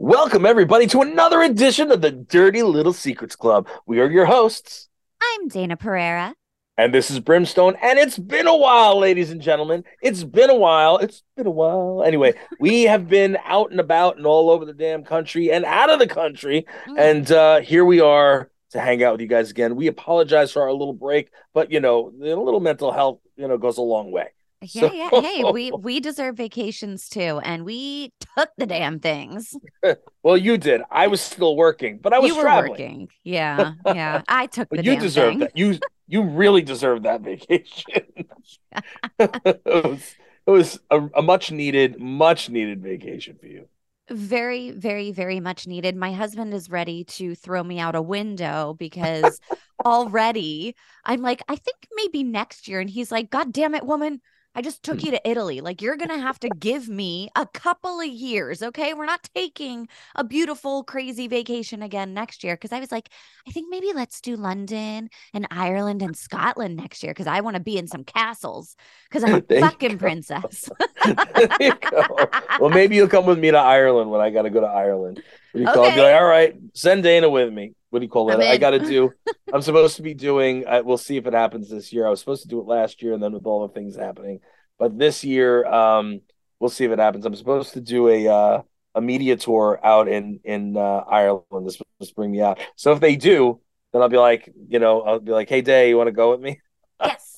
Welcome, everybody, to another edition of the Dirty Little Secrets Club. We are your hosts, I'm Dayna Pereira. and this is Brimstone. And it's been a while, ladies and gentlemen. It's been a while. It's been a while. Anyway, we have been out and about and all over the damn country and out of the country. And uh, here we are to hang out with you guys again. We apologize for our little break, but you know, a little mental health, you know, goes a long way. Yeah, So- yeah. Hey, we we deserve vacations too, and we took the damn things. Well, you did. I was still working, but I was you were traveling. working. Yeah, yeah. I took the But you deserve thing. that. You you really deserve that vacation. it was it was a, a much needed, much needed vacation for you. Very, very, very much needed. My husband is ready to throw me out a window because already I'm like, I think maybe next year, and he's like, God damn it, woman. I just took mm. you to Italy. Like, you're going to have to give me a couple of years. Okay. We're not taking a beautiful, crazy vacation again next year. Cause I was like, I think maybe let's do London and Ireland and Scotland next year. Cause I want to be in some castles. Cause I'm a fucking princess. there you go. Well, maybe you'll come with me to Ireland when I got to go to Ireland. You call? Be like, all right, send Dayna with me. What do you call it? I got to do. I'm supposed to be doing. I, we'll see if it happens this year. I was supposed to do it last year, and then with all the things happening, but this year, um, we'll see if it happens. I'm supposed to do a uh, a media tour out in in uh, Ireland. This supposed to bring me out. So if they do, then I'll be like, you know, I'll be like, hey, Day, you want to go with me? yes.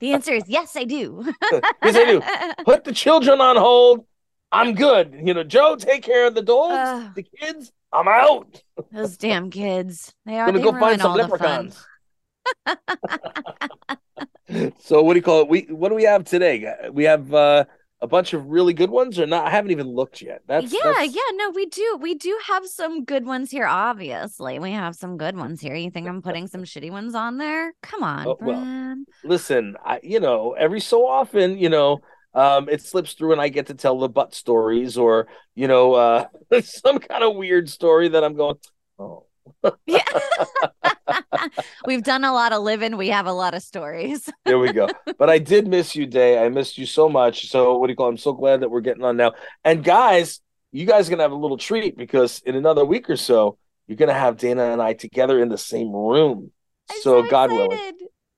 The answer is yes, I do. Yes, I do. Put the children on hold. I'm good. You know, Joe, take care of the dogs, Ugh. the kids. I'm out. Those damn kids. They are gonna they go find some all the fun. leprechauns. So what do you call it? We what do we have today? We have uh, a bunch of really good ones, or not? I haven't even looked yet. That's yeah, that's- yeah, no, we do. We do have some good ones here, obviously. We have some good ones here. You think I'm putting some shitty ones on there? Come on, Oh, well. Listen, I you know every so often, you know. Um, it slips through and I get to tell the butt stories or, you know, uh, some kind of weird story that I'm going, oh, Yeah. We've done a lot of living. We have a lot of stories. There we go. but I did miss you, Day. I missed you so much. So what do you call? it? I'm so glad that we're getting on now. And guys, you guys are gonna have a little treat because in another week or so, you're gonna have Dayna and I together in the same room. I'm so God willing.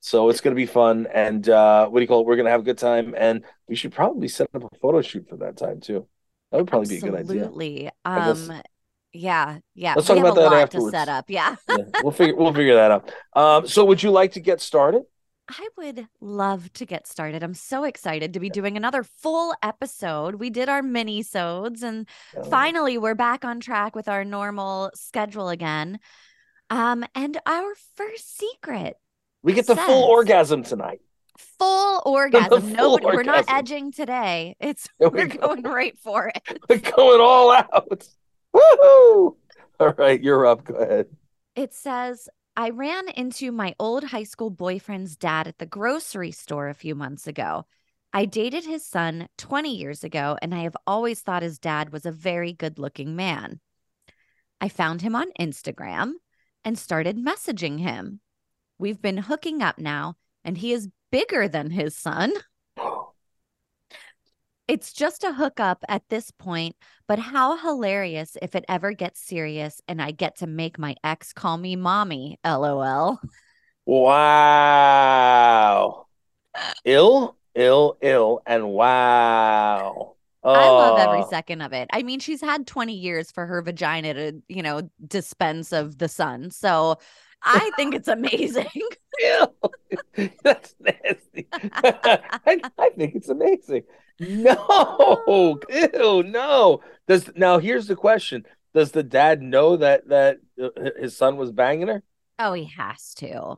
So it's gonna be fun. And uh, what do you call it? We're gonna have a good time. And we should probably set up a photo shoot for that time too. That would probably be a good idea. Absolutely. Um, yeah, yeah. Let's we talk have about a that lot afterwards. to set up. Yeah. Yeah, we'll figure we'll figure that out. Um, so would you like to get started? I would love to get started. I'm so excited to be doing another full episode. We did our mini sodes and Um, finally we're back on track with our normal schedule again. Um, and our first secret, we get the full orgasm tonight. full orgasm. full Nobody, we're not edging today. It's There we we're go. going right for it. We're going all out. Woohoo! All right, you're up. Go ahead. It says, I ran into my old high school boyfriend's dad at the grocery store a few months ago. I dated his son 20 years ago, and I have always thought his dad was a very good looking man. I found him on Instagram and started messaging him. We've been hooking up now, and he is bigger than his son. It's just a hookup at this point, but how hilarious if it ever gets serious and I get to make my ex call me mommy. LOL. Wow. Ill, ill, ill, and wow. I love every Oh. second of it. I mean, she's had 20 years for her vagina to, you know, dispense of the sun. So I think it's amazing. Ew. That's nasty. I, I think it's amazing. No, ew, no. Does now here's the question: Does the dad know that that uh, his son was banging her? oh, he has to.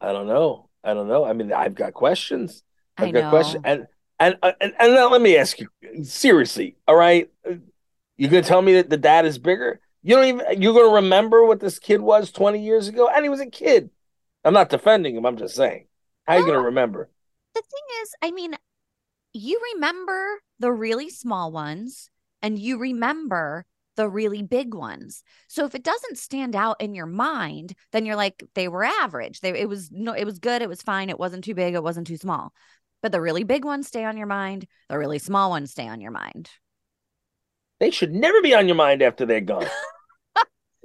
I don't know. I don't know. I mean, I've got questions. I I've got questions. And and uh, and, and now let me ask you seriously. All right, you're gonna tell me that the dad is bigger? You don't even you're gonna remember what this kid was 20 years ago, and he was a kid. I'm not defending him. I'm just saying. How are you gonna remember? The thing is, I mean, you remember the really small ones and you remember the really big ones. So if it doesn't stand out in your mind, then you're like they were average. They it was no it was good, it was fine, it wasn't too big, it wasn't too small. But the really big ones stay on your mind, the really small ones stay on your mind. They should never be on your mind after they're gone.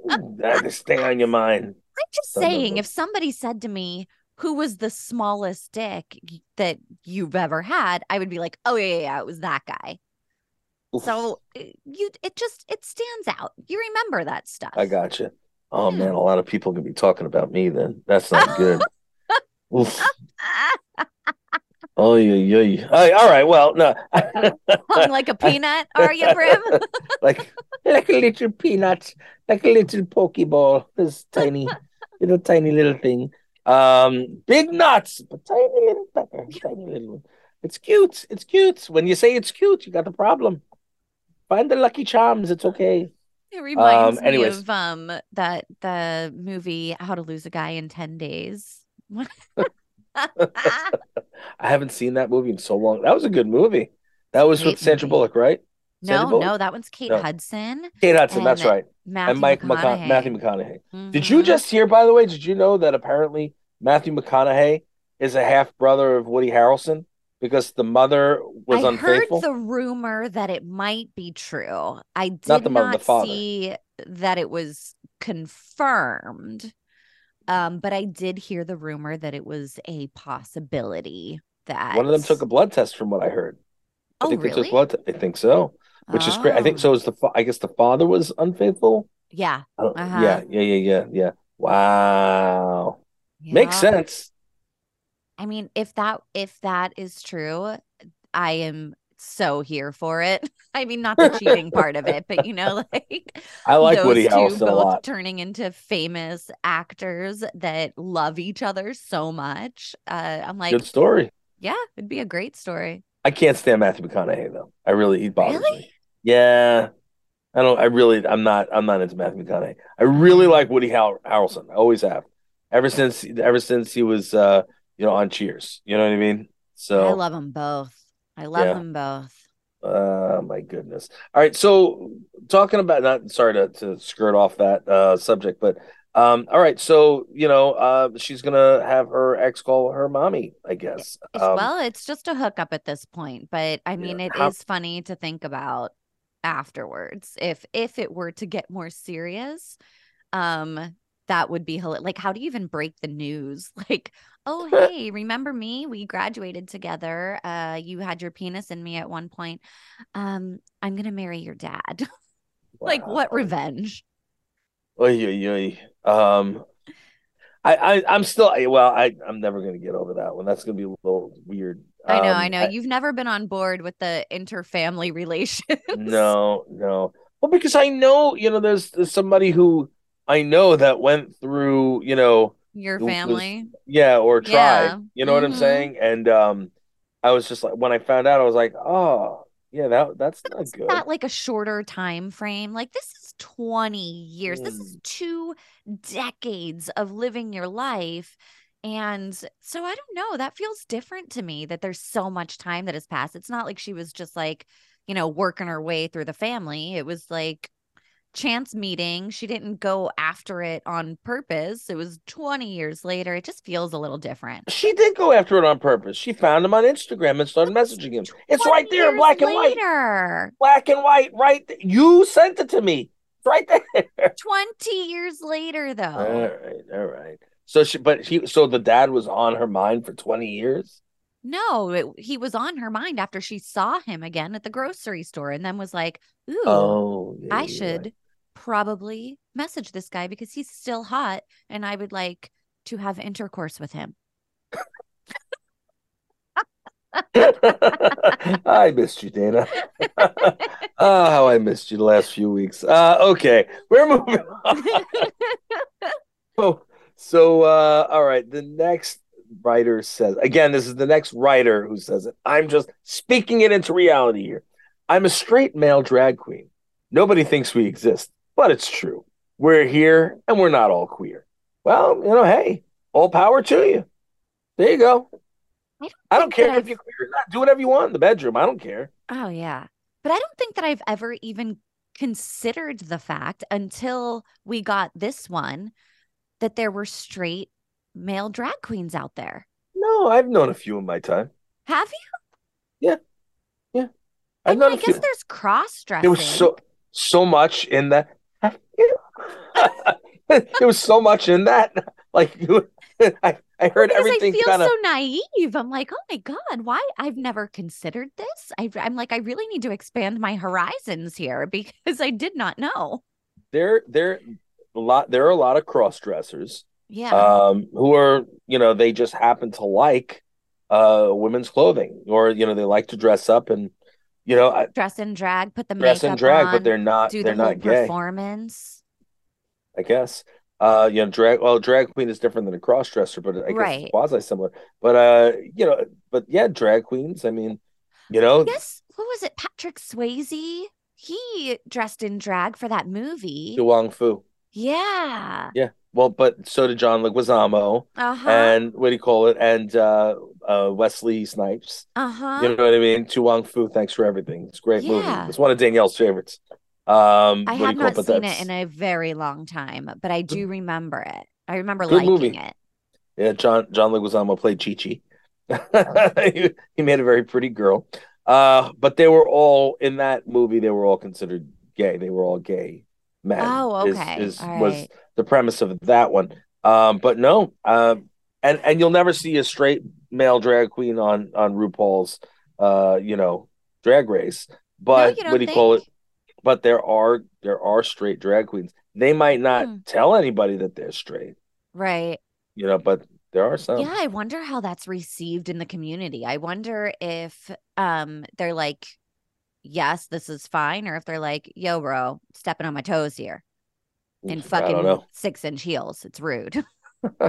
Ooh, that stay on your mind. I'm just saying, if somebody said to me, who was the smallest dick that you've ever had, I would be like, oh, yeah, yeah, yeah, it was that guy. Oof, So uh, you, it just, it stands out. You remember that stuff. I got you. Oh man, a lot of people can be talking about me then. That's not good. Oh yeah, yeah. All right. Well, no. Hung like a peanut, are you, Brim? like like a little peanut, like a little pokeball. This tiny, little tiny little thing. Um, big nuts, but tiny little pepper, tiny little one. It's cute. It's cute. When you say it's cute, you got the problem. Find the Lucky Charms. It's okay. It reminds Um, me of um that the movie How to Lose a Guy in 10 Days. I haven't seen that movie in so long. That was a good movie. That was with Sandra movie. Bullock, right? Sandra no, Bullock? no, that one's Kate No. Hudson. Kate Hudson. that's right. Matthew and Mike McConaughey. McConaughey. Matthew McConaughey. Did you Mhm. just hear, by the way? Did you know that apparently Matthew McConaughey is a half brother of Woody Harrelson because the mother was I unfaithful? I heard the rumor that it might be true. I did Not not, the mother, the see that it was confirmed. Um, but I did hear the rumor that it was a possibility that One of them took a blood test, from what I heard. I Oh, think they really? took blood. T- I think so, which is great. I think Oh. so. Is the fa- I guess the father was unfaithful? Yeah. Uh-huh. Yeah, yeah, yeah, yeah, yeah. Wow, makes sense. I mean, if that if that is true, I am so here for it. I mean, not the cheating part of it, but you know, like I like Woody Harrelson a both lot. turning into famous actors that love each other so much. Uh, I'm like, Good story. yeah, it'd be a great story. I can't stand Matthew McConaughey though. I really he bothers Really? me. Yeah, I don't. I really. I'm not. I'm not into Matthew McConaughey. I really like Woody Har- Harrelson. I always have. Ever since. Ever since he was. uh You know, on Cheers. You know what I mean? So. I love them both. I love Yeah. them both. Uh, my goodness. All right. So talking about not sorry to, to skirt off that uh subject, but um, all right. So you know, uh, she's gonna have her ex call her mommy, I guess. Um, well, it's just a hookup at this point, but I mean, it is How- funny to think about afterwards. If if it were to get more serious, um, that would be hila- like, how do you even break the news? Like, oh hey, remember me? We graduated together. Uh, you had your penis in me at one point. Um, I'm gonna marry your dad. like, what revenge? Oy, oy, oy. Um, I, I, I'm still well. I, I'm never gonna get over that one. That's gonna be a little weird. I know, Um, I know. You've never been on board with the interfamily relations. No, no. Well, because I know, you know, there's, there's somebody who I know that went through, you know, Your who was- family. yeah, or tribe. Yeah. You know what I'm Mhm. saying? And um, I was just like, when I found out, I was like, oh, yeah, that that's not good. That like a shorter time frame? Like this is 20 years. This is Mm. two decades of living your life. And so I don't know. That feels different to me that there's so much time that has passed. It's not like she was just like, you know, working her way through the family. It was like chance meeting. She didn't go after it on purpose. It was 20 years later. It just feels a little different. She did go after it on purpose. She found him on Instagram and started messaging him. It's right there in black and white. later. Black and white, right? th- You sent it to me. It's right there. 20 years later, though. All right, all right. So she, but he, so the dad was on her mind for 20 years. No, it, he was on her mind after she saw him again at the grocery store and then was like, Ooh, Oh, yeah, I should right. Probably message this guy because he's still hot and I would like to have intercourse with him. I missed you, Dayna. oh, how I missed you the last few weeks. Uh, okay, we're moving on. Oh, so uh, all right. The next writer says again, this is the next writer who says it. I'm just speaking it into reality here. I'm a straight male drag queen. Nobody thinks we exist, but it's true. We're here and we're not all queer. Well, you know, hey, all power to you. There you go. I don't, I don't care if I've- you're queer or not. Do whatever you want in the bedroom. I don't care. Oh yeah. But I don't think that I've ever even considered the fact until we got this one that there were straight male drag queens out there. No, I've known a few in my time. Have you? Yeah. Yeah. I've I mean, known I a few. guess there's cross dressing. There was so so much in that. there was so much in that. Like I, I heard because everything I feel kind of. so naive. I'm like, oh my God, why? I've never considered this. I, I'm like, I really need to expand my horizons here because I did not know. there there a lot there are a lot of cross dressers Yeah. um who are you know they just happen to like uh women's clothing or you know they like to dress up and you know I- dress in drag, put the dress makeup in drag on, but they're not do they're the not gay performance. I guess uh you know drag well drag queen is different than a cross dresser but I guess Right. it's quasi similar but uh you know but yeah drag queens I mean you know Yes, what was it? Patrick Swayze. He dressed in drag for that movie. Wong Foo Yeah. yeah well but so did John Leguizamo Uh-huh. and what do you call it and uh uh Wesley Snipes uh-huh. You know what I mean? To Wong Foo, thanks for everything. It's a great movie. It's one of Danielle's favorites. Um, I have not seen it in a very long time, but I do remember it. I remember Good liking movie. it. Yeah, John John Leguizamo played Chi Chi. he, he made a very pretty girl. Uh, but they were all in that movie. They were all considered gay. They were all gay men. Oh, okay. Is, All was right. The premise of that one. Um, but no. Um, and and you'll never see a straight male drag queen on on RuPaul's, uh, you know, drag race. But you what do you call it? But there are there are straight drag queens. They might not Hmm. tell anybody that they're straight, Right. you know, but there are some. Yeah, I wonder how that's received in the community. I wonder if um they're like, yes, this is fine, or if they're like, yo, bro, stepping on my toes here in fucking six inch heels. It's rude.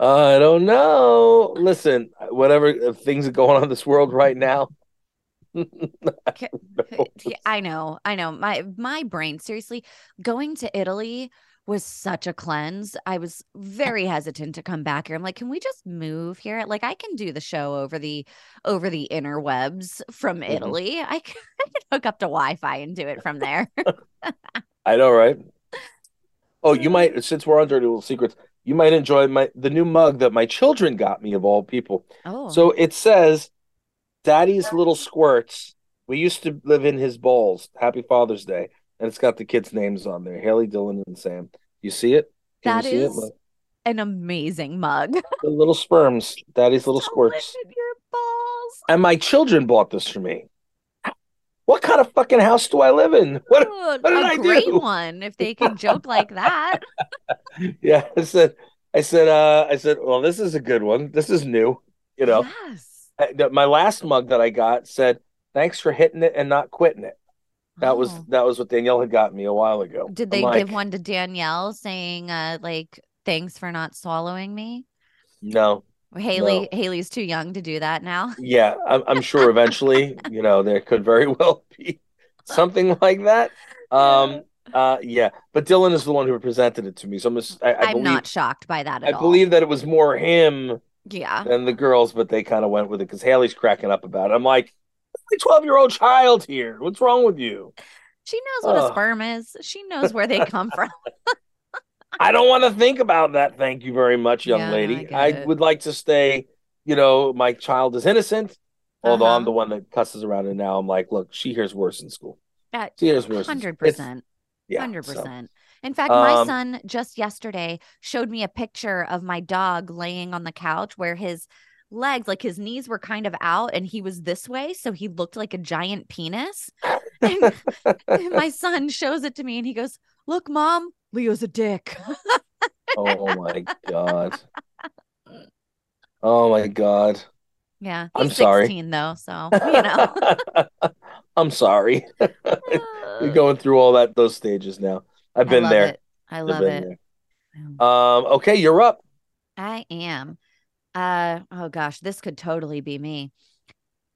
I don't know. Listen, whatever uh, things are going on in this world right now. I know, I know. My my brain, seriously, going to Italy was such a cleanse. I was very hesitant to come back here. I'm like, can we just move here? Like, I can do the show over the over the interwebs from Mhm. Italy. I can, I can hook up to Wi-Fi and do it from there. I know, right? Oh, you might since we're on Dirty Little Secrets, you might enjoy my the new mug that my children got me of all people. oh, So it says Daddy's Little Squirts. We used to live in his balls. Happy Father's Day. And it's got the kids' names on there. Haley, Dylan, and Sam. You see it? Can that it? is Look, an amazing mug. The little sperms. Daddy's little squirts. your balls. And my children bought this for me. What kind of fucking house do I live in? What Oh, what did a I great do? one if they can joke like that. yeah, I said I said uh I said, well, this is a good one. This is new. You know. Yes. I- my last mug that I got said, "Thanks for hitting it and not quitting it." That was Oh. that was what Danielle had got me a while ago. Did they like, give one to Danielle saying uh like thanks for not swallowing me? No. Haley Haley's too young to do that now. Yeah, I'm, I'm sure eventually, you know, there could very well be something like that. Um. Uh. Yeah. But Dylan is the one who presented it to me, so I'm. Just, I, not shocked by that I at all. believe that it was more him Yeah. than the girls, but they kind of went with it because Haley's cracking up about it. I'm like, 12 year old child here. What's wrong with you? She knows what a sperm is. She knows where they come from. I don't want to think about that. Thank you very much, young Yeah, no, I lady. I, would like to stay, you know, my child is innocent, although I'm Uh-huh. the one that cusses around and now I'm like, look, she hears worse in school. Uh, She hears worse. Hundred school. It's- percent. Yeah. Hundred so- percent. In fact, my Um, son just yesterday showed me a picture of my dog laying on the couch where his legs, like his knees were kind of out and he was this way. So he looked like a giant penis. And, and my son shows it to me and he goes, Look, mom, Leo's a dick. oh my God. Oh my God. yeah. I'm He's sorry. 16 though. So, you know. I'm sorry. You're going through all that those stages now. I've I been love there. It. I I've love it. Um, okay, you're up. I am. Uh oh gosh, this could totally be me.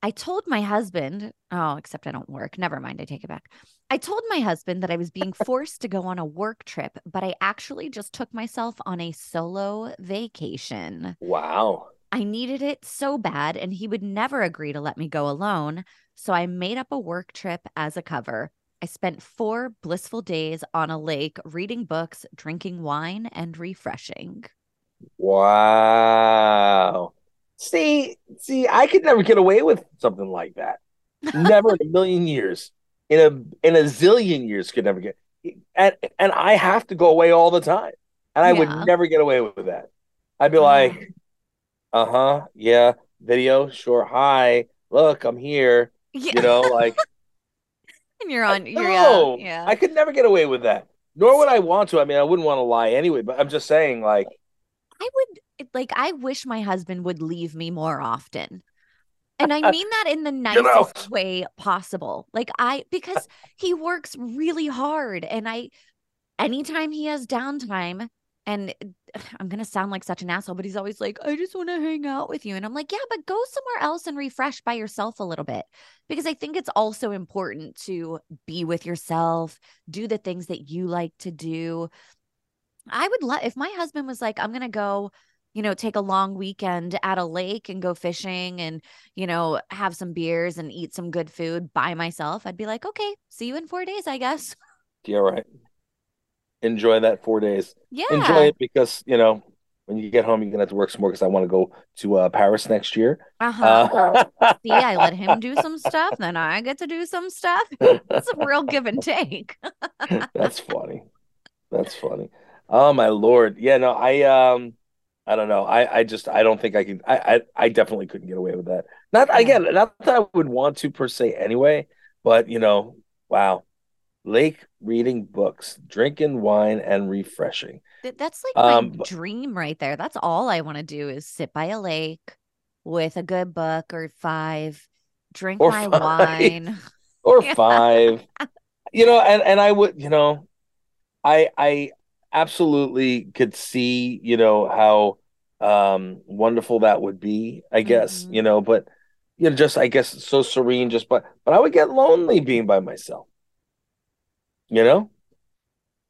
I told my husband, oh, except I don't work. Never mind. I take it back. I told my husband that I was being forced to go on a work trip, but I actually just took myself on a solo vacation. Wow. I needed it so bad, and he would never agree to let me go alone. So I made up a work trip as a cover. I spent four blissful days on a lake reading books, drinking wine, and refreshing. Wow. See, see, I could never get away with something like that. Never in a million years. In a in a zillion years could never get and and I have to go away all the time. And I Yeah. would never get away with that. I'd be like, uh-huh, yeah, video, sure. Hi, look, I'm here. Yeah. You know, like and you're on, you're no, yeah. I could never get away with that. Nor would I want to. I mean, I wouldn't want to lie anyway, but I'm just saying, like, I would like I wish my husband would leave me more often. And I mean that in the nicest way possible. Like I because he works really hard and I anytime he has downtime and I'm going to sound like such an asshole but he's always like I just want to hang out with you and I'm like yeah but go somewhere else and refresh by yourself a little bit because I think it's also important to be with yourself, do the things that you like to do. I would love if my husband was like, I'm gonna go, you know, take a long weekend at a lake and go fishing and, you know, have some beers and eat some good food by myself. I'd be like, okay, see you in four days, I guess. yeah, right. Enjoy that four days. Yeah. Enjoy it because, you know, when you get home, you're gonna have to work some more because I want to go to uh, Paris next year. Uh-huh. Uh, see, I let him do some stuff, then I get to do some stuff. It's a real give and take. That's funny. That's funny. Oh my lord. Yeah, no, I um I don't know. I I just I don't think I can I I, I definitely couldn't get away with that. Not again, not that I would want to per se anyway, but you know, wow. Lake reading books, drinking wine and refreshing. That's like my Um, but- dream right there. That's all I want to do is sit by a lake with a good book or five, drink Or my five. wine. Or Yeah. five. You know, and and I would, you know, I I absolutely could see, you know, how um wonderful that would be, I guess, Mhm. you know, but you know, just I guess so serene just but but I would get lonely being by myself. You know?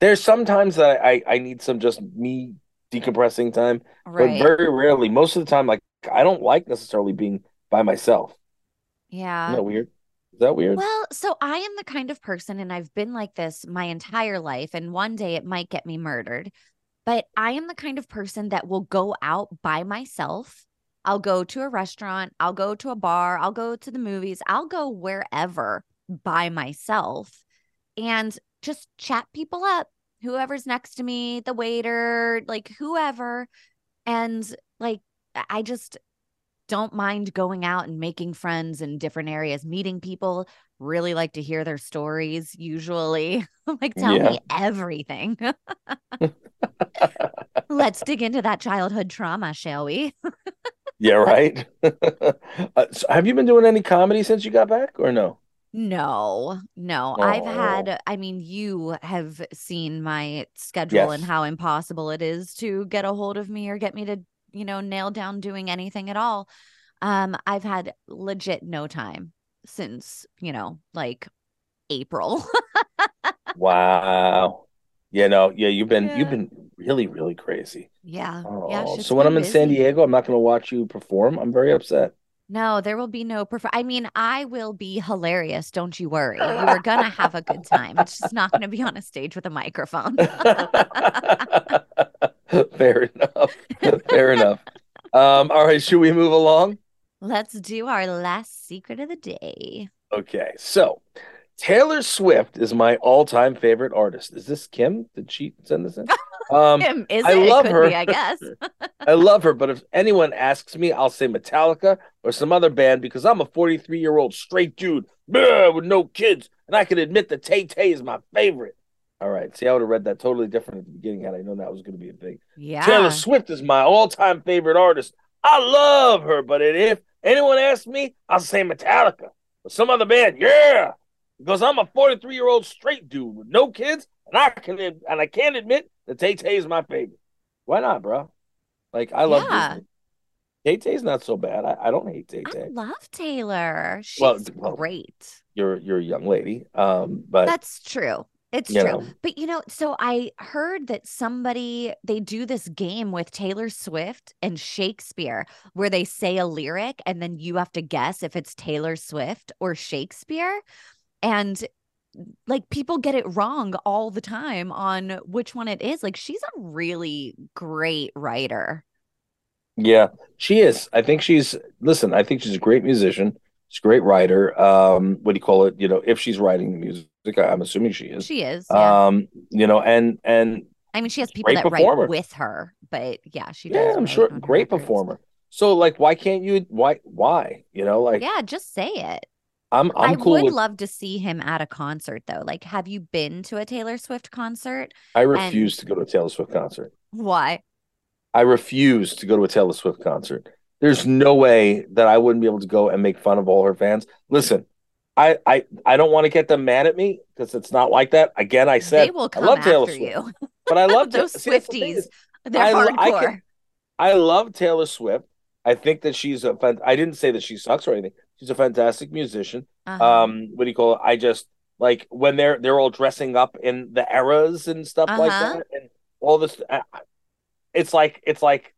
There's sometimes that I I need some just me decompressing time, but Right. very rarely, most of the time like I don't like necessarily being by myself. Yeah. Isn't that weird? Is that weird? Well, so I am the kind of person, and I've been like this my entire life, and one day it might get me murdered, but I am the kind of person that will go out by myself. I'll go to a restaurant, I'll go to a bar, I'll go to the movies, I'll go wherever by myself and just chat people up, whoever's next to me, the waiter, like whoever. And like, I- just don't mind going out and making friends in different areas, meeting people, really like to hear their stories usually. like tell Yeah. me everything. Let's dig into that childhood trauma, shall we? Yeah, right. uh, so have you been doing any comedy since you got back, or no? No, no. I've Oh. had, I mean, you have seen my schedule and how impossible it is to get a hold of me or get me to, you know, nail down doing anything at all. Um, I've had legit no time since, you know, like April. Wow. Yeah, no, yeah, you've been you've been really, really crazy. Yeah. Oh, Yeah. so when I'm in San. Diego, I'm not going to watch you perform. I'm very upset. No, there will be no prefer. I mean, I will be hilarious. Don't you worry. You are gonna have a good time. It's just not gonna be on a stage with a microphone. Fair enough. Fair enough. Um, all right, should we move along? Let's do our last secret of the day. Okay, so Taylor Swift is my all-time favorite artist. Is this Kim? Did she send this in? Um, Kim, is I it? It love could her. be, I guess. I love her, but if anyone asks me, I'll say Metallica or some other band because I'm a 43 year old straight dude bleh, with no kids, and I can admit that Tay Tay is my favorite. All right, see, I would have read that totally different at the beginning had I known that was going to be a thing. Yeah. Taylor Swift is my all time favorite artist. I love her, but if anyone asks me, I'll say Metallica or some other band. Yeah, because I'm a 43 year old straight dude with no kids, and I can and I can't admit that Tay Tay is my favorite. Why not, bro? Like I love Yeah. Disney. Tay Tay's not so bad. I, I don't hate Tay Tay. I love Taylor. She's Well, well, great. You're you're a young lady. Um, but That's true. It's you true. know, But you know, so I heard that somebody they do this game with Taylor Swift and Shakespeare where they say a lyric and then you have to guess if it's Taylor Swift or Shakespeare. And like people get it wrong all the time on which one it is. Like she's a really great writer. yeah, she is. I think she's listen, I think she's a great musician. She's a great writer. Um, what do you call it? You know, if she's writing the music, I'm assuming she is. She is. Yeah. Um, you know, and and I mean, she has people that performer. write with her, but yeah, she does. yeah, I'm sure great records. performer. So like why can't you why why? You know, like Yeah, just say it. I'm I'm I cool would with love to see him at a concert though. Like, have you been to a Taylor Swift concert? I refuse to go to a Taylor Swift concert. Why? I refuse to go to a Taylor Swift concert. There's no way that I wouldn't be able to go and make fun of all her fans. Listen, I I, I don't want to get them mad at me because it's not like that. Again, I said they will I come love Taylor after Swift, you. but I love Those Ta- see, that's the Swifties, they're I lo- I hardcore. can- I love Taylor Swift. I think that she's a I didn't say that she sucks or anything. She's a fantastic musician. Uh-huh. Um, what do you call it? I just like when they're they're all dressing up in the eras and stuff like Uh-huh. that, and all this. I- I- It's like it's like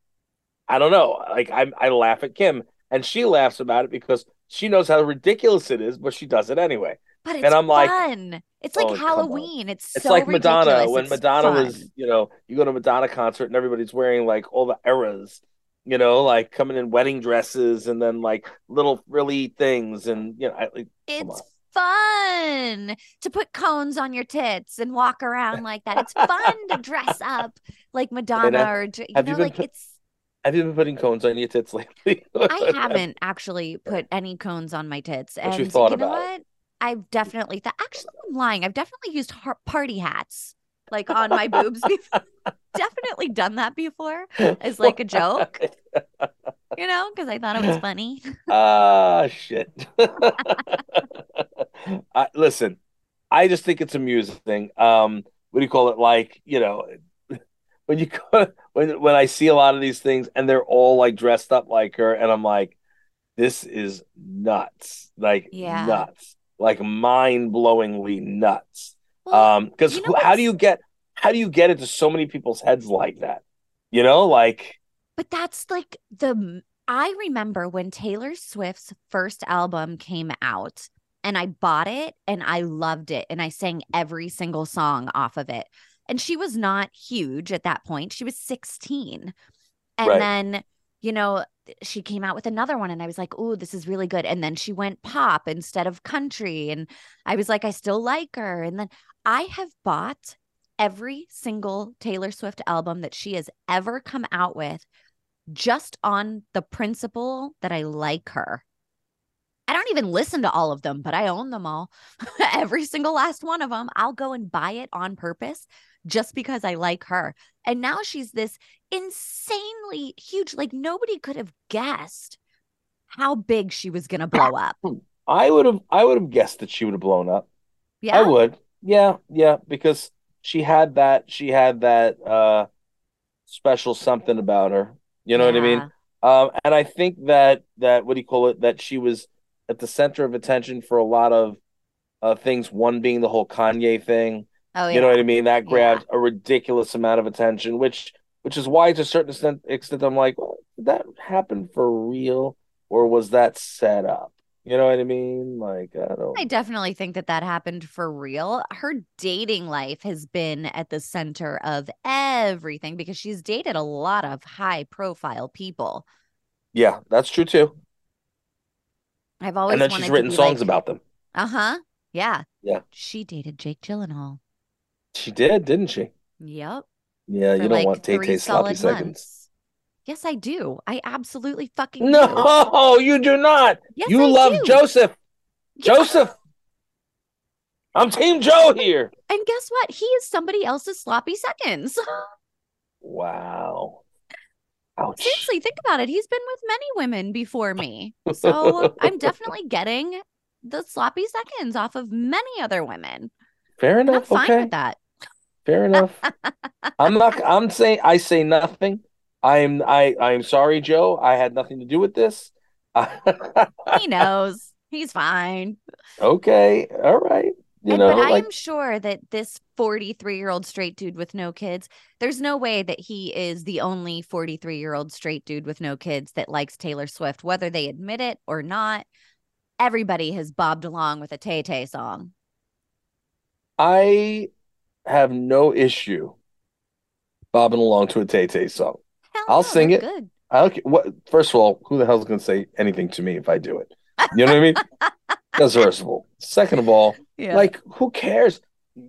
I don't know. Like I I laugh at Kim, and she laughs about it because she knows how ridiculous it is, but she does it anyway. but it's and I'm like, fun. It's like oh. Halloween. It's It's so like Madonna when It's Madonna fun. was, you know, you go to a Madonna concert and everybody's wearing like all the eras, you know, like coming in wedding dresses and then like little frilly things and you know, I, like, It's fun to put cones on your tits and walk around like that. It's fun to dress up like Madonna or you know, you like it's. Have you been putting cones on your tits lately? I haven't actually put any cones on my tits, and you thought you know about it? what? I've definitely th- actually I'm lying. I've definitely used har- party hats like on my boobs. before. definitely done that before as like a joke, you know, because I thought it was funny. Ah, shit. I, listen, I just think it's amusing. Um, what do you call it? Like, you know, when you go, when when I see a lot of these things and they're all like dressed up like her, and I'm like, this is nuts, like Yeah. nuts, like mind blowingly nuts. Well, Um, because you know how do you get how do you get into so many people's heads like that? You know, like But that's like the I remember when Taylor Swift's first album came out and I bought it and I loved it and I sang every single song off of it. And she was not huge at that point. She was 16. And Right. then, you know, she came out with another one and I was like, "Oh, this is really good." And then she went pop instead of country and I was like, "I still like her." And then I have bought every single Taylor Swift album that she has ever come out with just on the principle that I like her. I don't even listen to all of them, but I own them all. Every single last one of them. I'll go and buy it on purpose just because I like her. And now she's this insanely huge, like nobody could have guessed how big she was going to blow up. I would have I would have guessed that she would have blown up. Yeah. I would. Yeah, yeah, because she had that she had that uh special something about her. You know what I mean? Yeah. Um and I think that that what do you call it that she was at the center of attention for a lot of uh things one being the whole Kanye thing. Oh, yeah. You know what I mean? That Yeah. grabbed a ridiculous amount of attention, which which is why to a certain extent, extent I'm like, well, did that happen for real or was that set up? You know what I mean? Like I don't I definitely think that that happened for real. Her dating life has been at the center of everything because she's dated a lot of high profile people. Yeah, that's true too. I've always and then wanted she's written songs like, about them. Uh huh. Yeah. Yeah. She dated Jake Gyllenhaal. She did, didn't she? Yep. Yeah, for you don't like want Tay Tay sloppy solid seconds. Yes, I do. I absolutely fucking do. No, you do not. Yes, you I love do. Joseph. Yeah. Joseph. I'm Team Joe here. And guess what? He is somebody else's sloppy seconds. Wow. Ouch. Seriously, think about it. He's been with many women before me. So I'm definitely getting the sloppy seconds off of many other women. Fair And I'm enough. fine okay. with that. Fair enough. I'm not I'm saying I say nothing. I'm I I'm sorry, Joe. I had nothing to do with this. he knows. He's fine. Okay. All right. You And- know, but I like am sure that this 43 year old straight dude with no kids, there's no way that he is the only 43 year old straight dude with no kids that likes Taylor Swift, whether they admit it or not. Everybody has bobbed along with a Tay Tay song. I have no issue bobbing along to a Tay Tay song. Hell I'll no, sing it. Good. I don't care what first of all, who the hell's gonna say anything to me if I do it? You know what I mean? That's first of all. Second of all, Yeah. like who cares?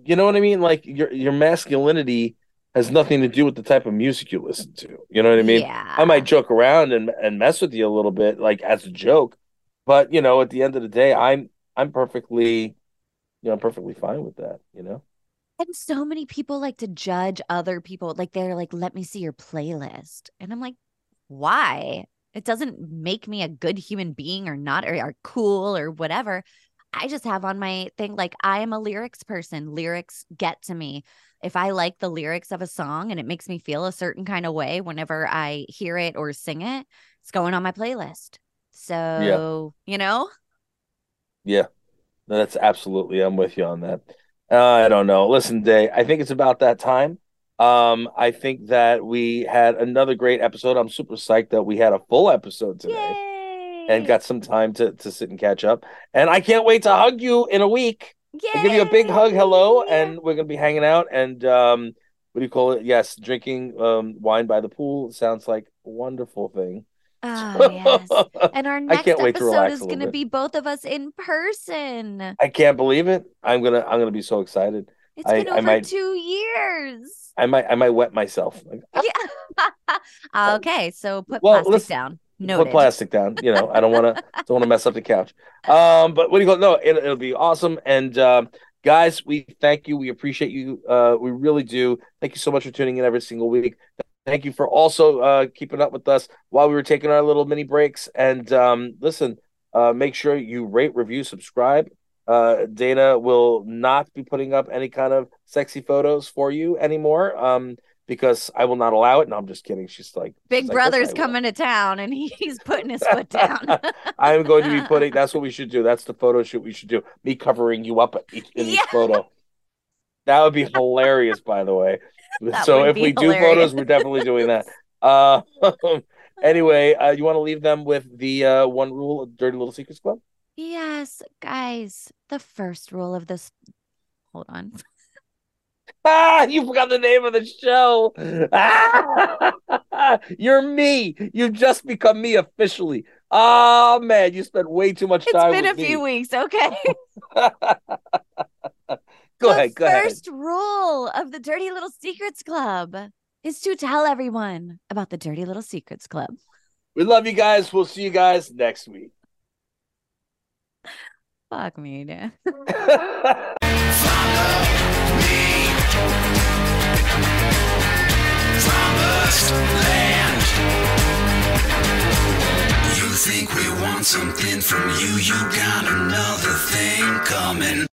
You know what I mean? Like your your masculinity has nothing to do with the type of music you listen to. You know what I mean? yeah. I might joke around and and mess with you a little bit, like as a joke, but you know, at the end of the day, I'm I'm perfectly, you know, I'm perfectly fine with that. You know, And so many people like to judge other people. Like they're like, let me see your playlist. And I'm like, why? It doesn't make me a good human being or not, or, or cool or whatever. I just have on my thing, like, I am a lyrics person. Lyrics get to me. If I like the lyrics of a song and it makes me feel a certain kind of way whenever I hear it or sing it, it's going on my playlist. So, you know, yeah, No, that's absolutely. I'm with you on that. Uh, I don't know. Listen, Day, I think it's about that time. Um, I think that we had another great episode. I'm super psyched that we had a full episode today. yay. and got some time to to sit and catch up. And I can't wait to hug you in a week. I'll give you a big hug, hello, Yay. and we're gonna be hanging out and um what do you call it? Yes, drinking um wine by the pool sounds like a wonderful thing. Oh, yes. And our I next to episode is going to be both of us in person. I can't believe it. I'm gonna I'm gonna be so excited. It's I- been I over might- two years. I might I might wet myself. Yeah. okay, so put Well, plastic down. No. put plastic down. You know, I don't want to don't want to mess up the couch. Um, but what do you call it? No, it, it'll be awesome. And um, guys, we thank you. We appreciate you. Uh, we really do. Thank you so much for tuning in every single week. Thank you for also uh, keeping up with us while we were taking our little mini breaks. And um, listen, uh, make sure you rate, review, subscribe. Uh, Dayna will not be putting up any kind of sexy photos for you anymore. Um, because I will not allow it. No, I'm just kidding. She's like, Big she's like, "Yes, Brother's will." coming to town and he's putting his foot down. I'm going to be putting. That's what we should do. That's the photo shoot we should do. Me covering you up each, in each photo. That would be hilarious, by the way. That so if we do photos, we're definitely doing that. Uh, anyway, uh, you want to leave them with the uh, one rule of Dirty Little Secrets Club? yes, guys, the first rule of this. Hold on. Ah, you forgot the name of the show. Ah, you're me. You've just become me officially. Oh man, you spent way too much time. It's been a me. few weeks. Okay. Go the ahead. Go ahead. first rule of the Dirty Little Secrets Club is to tell everyone about the Dirty Little Secrets Club. We love you guys. We'll see you guys next week. Fuck me, dude. promised land. You think we want something from you? You got another thing coming.